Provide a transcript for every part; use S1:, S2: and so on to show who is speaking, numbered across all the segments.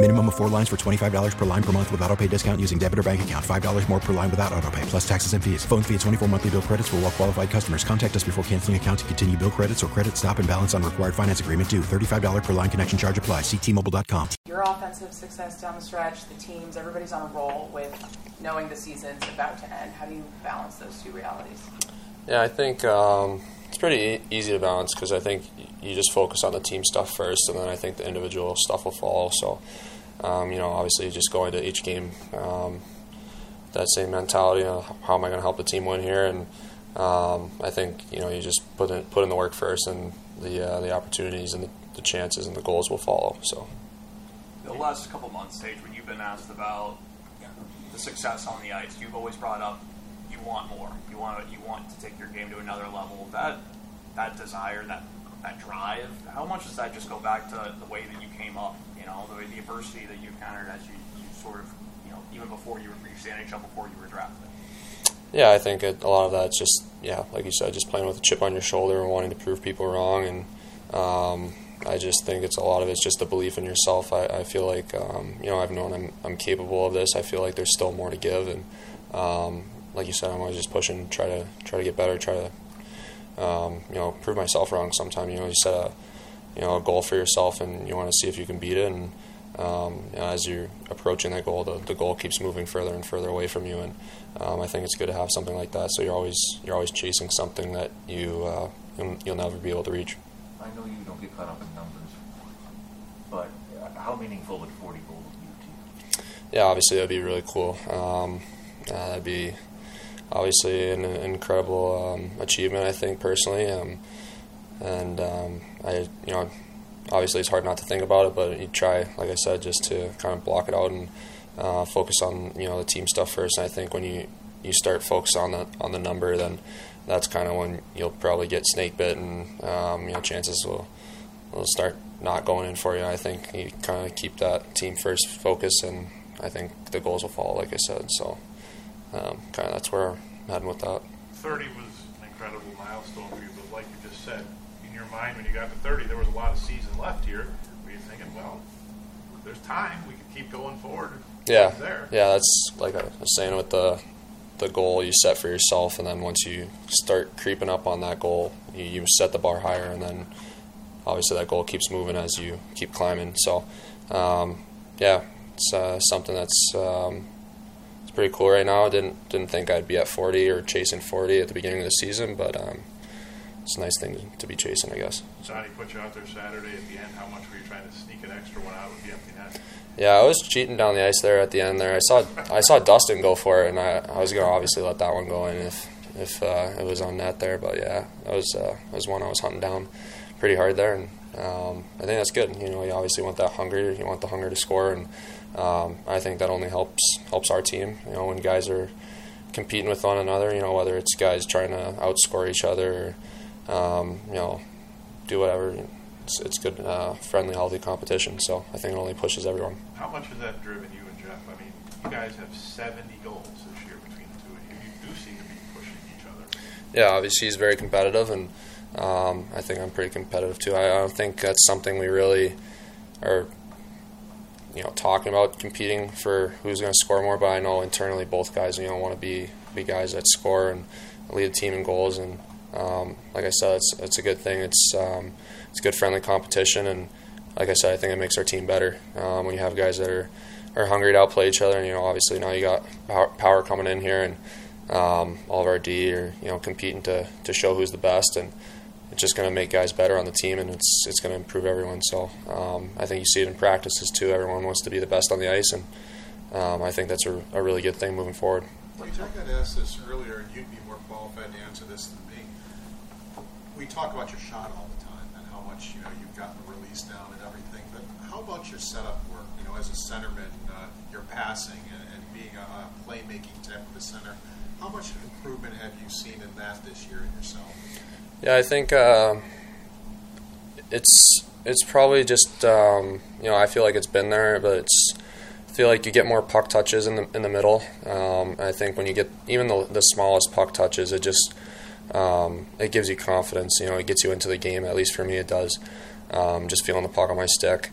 S1: Minimum of four lines for $25 per line per month with auto pay discount using debit or bank account. $5 more per line without auto pay, plus taxes and fees. Phone fee at 24 monthly bill credits for all well qualified customers. Contact us before canceling account to continue bill credits or credit stop and balance on required finance agreement due. $35 per line connection charge apply. Ctmobile.com.
S2: Your offensive success down the stretch, the teams, everybody's on a roll with knowing the season's about to end. How do you balance those two realities?
S3: Yeah, I think um, it's pretty easy to balance because I think you just focus on the team stuff first, and then I think the individual stuff will follow. So, um, you know, obviously just going to each game, um, that same mentality of how am I going to help the team win here, and um, I think you know you just put in, put in the work first, and the uh, the opportunities and the, the chances and the goals will follow. So.
S4: The last couple months, Tage, when you've been asked about the success on the ice, you've always brought up you want more. You want you want to take your game to another level. That that desire, that that drive. How much does that just go back to the way that you came up? You know, the, the adversity that you encountered as you, you sort of you know even before you were reached the NHL, before you were drafted.
S3: Yeah, I think it, a lot of that's just yeah, like you said, just playing with a chip on your shoulder and wanting to prove people wrong, and um, I just think it's a lot of it's just the belief in yourself. I, I feel like um, you know I've known I'm I'm capable of this. I feel like there's still more to give, and um, like you said, I'm always just pushing, try to try to get better, try to um, you know prove myself wrong. Sometimes you know you set a you know a goal for yourself, and you want to see if you can beat it, and um, you know, as you're approaching that goal, the, the goal keeps moving further and further away from you, and um, I think it's good to have something like that. So you're always you're always chasing something that you uh, you'll, you'll never be able to reach.
S5: I know you don't get caught up in numbers, but how meaningful would 40 goals be to you?
S3: Yeah, obviously that'd be really cool. Um, uh, that'd be obviously an, incredible um, achievement, I think personally. Um, and um, I, you know, obviously it's hard not to think about it, but you try, like I said, just to kind of block it out and uh, focus on you know the team stuff first. And I think when you you start focus on the on the number, then that's kind of when you'll probably get snake bit, and um, you know chances will will start not going in for you. I think you kind of keep that team first focus, and I think the goals will follow, like I said. So um, kind of that's where I'm heading with that.
S6: 30 was an incredible milestone for you, but like you just said, in your mind when you got to 30, there was a lot of season left here. Were you thinking, well, there's time, we can keep going forward?
S3: Yeah,
S6: there.
S3: yeah, that's like I was saying with the the goal you set for yourself, and then once you start creeping up on that goal, you, you set the bar higher, and then obviously that goal keeps moving as you keep climbing. So, um, yeah, it's uh, something that's um, it's pretty cool right now. I didn't didn't think I'd be at 40 or chasing 40 at the beginning of the season, but um, it's a nice thing to be chasing, I guess.
S6: Johnny put you out there Saturday at the end. How much were you trying to sneak an extra one out with the empty net?
S3: Yeah, I was cheating down the ice there at the end. There, I saw I saw Dustin go for it, and I, I was gonna obviously let that one go in if if uh, it was on net there. But yeah, that was uh, that was one I was hunting down pretty hard there, and um, I think that's good. You know, you obviously want that hunger, you want the hunger to score, and um, I think that only helps helps our team. You know, when guys are competing with one another, you know, whether it's guys trying to outscore each other, or, um, you know, do whatever it's, it's good, uh, friendly, healthy competition. So I think it only pushes everyone.
S6: How much has that driven you and Jeff? I mean, you guys have 70 goals this year between the two of you. You do seem to be pushing each other.
S3: Yeah, obviously he's very competitive, and um, I think I'm pretty competitive too. I, I don't think that's something we really are, you know, talking about competing for who's going to score more. But I know internally both guys, you know, want to be be guys that score and lead the team in goals. And um, like I said, it's it's a good thing. It's um, it's good friendly competition, and like I said, I think it makes our team better um, when you have guys that are are hungry to outplay each other. And you know, obviously now you got power, coming in here, and um, all of our D are you know competing to, to show who's the best, and it's just going to make guys better on the team, and it's it's going to improve everyone. So um, I think you see it in practices too. Everyone wants to be the best on the ice, and um, I think that's a, a, really good thing moving forward.
S7: Well, I got asked this earlier, and you'd be more qualified to answer this than me. We talk about your shot all the time and how much you know you've gotten the release down and everything, but how about your setup work? You know, as a centerman, uh, your passing and, and being a, a playmaking type of a center. How much improvement have you seen in that this year in yourself?
S3: Yeah, I think uh, it's it's probably just um, you know I feel like it's been there, but it's I feel like you get more puck touches in the in the middle. Um, I think when you get even the, the smallest puck touches, it just um, it gives you confidence. You know, it gets you into the game. At least for me, it does. Um, just feeling the puck on my stick,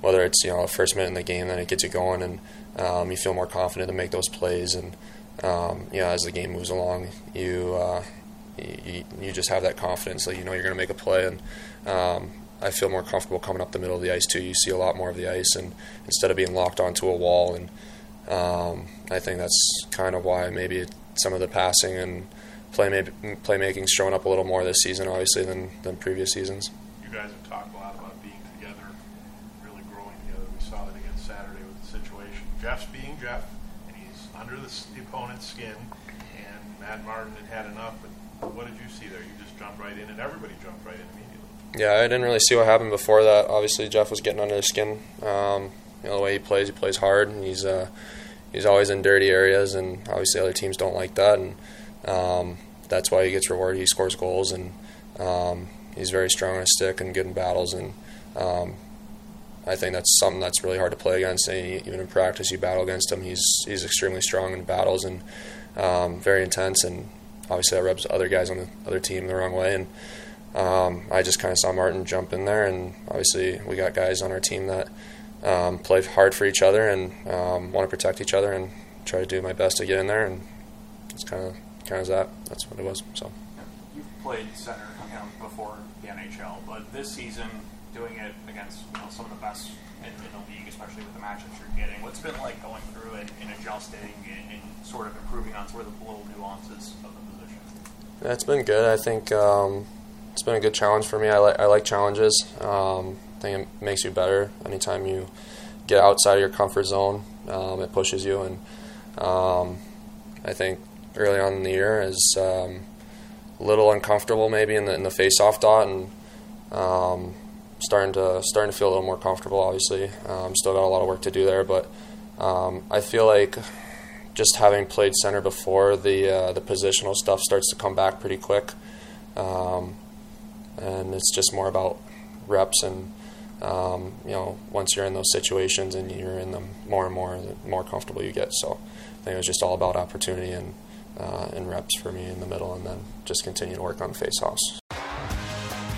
S3: whether it's you know the first minute in the game, then it gets you going, and um, you feel more confident to make those plays. And um, you know, as the game moves along, you uh, you, you just have that confidence that you know you're going to make a play, and um, I feel more comfortable coming up the middle of the ice too. You see a lot more of the ice, and instead of being locked onto a wall, and um, I think that's kind of why maybe some of the passing and play playmaking's showing up a little more this season, obviously, than than previous seasons.
S6: You guys have talked a lot about being together, really growing together. We saw that again Saturday with the situation. Jeff's being Jeff, under the, the opponent's skin, and Matt Martin had had enough, but what did you see there? You just jumped right in, and everybody jumped right in immediately.
S3: Yeah, I didn't really see what happened before that. Obviously, Jeff was getting under his skin. Um, you know the way he plays, he plays hard, and he's uh, he's always in dirty areas, and obviously other teams don't like that, and um, that's why he gets rewarded. He scores goals, and um, he's very strong on his stick and good in battles, and um, I think that's something that's really hard to play against. And even in practice, you battle against him. He's he's extremely strong in battles and um, very intense, and obviously that rubs other guys on the other team the wrong way. And um, I just kind of saw Martin jump in there, and obviously we got guys on our team that um, play hard for each other and um, want to protect each other, and try to do my best to get in there. And it's kind of kind of that. That's what it was. So
S4: you've played center you know, before the NHL, but this season doing it against you know, some of the best in, in, the league, especially with the matchups you're getting. What's been like going through and, and adjusting and, and, sort of improving on sort of the little nuances of the position?
S3: Yeah, it's been good. I think um, it's been a good challenge for me. I like I like challenges. Um, I think it makes you better anytime you get outside of your comfort zone. Um, it pushes you, and um, I think early on in the year is um, a little uncomfortable maybe in the in the face-off dot and um, starting to starting to feel a little more comfortable. Obviously, um, still got a lot of work to do there, but um, I feel like just having played center before, the uh, the positional stuff starts to come back pretty quick, um, and it's just more about reps and. Um, you know, once you're in those situations and you're in them more and more, the more comfortable you get. So I think it was just all about opportunity and, uh, and reps for me in the middle, and then just continue to work on face-offs.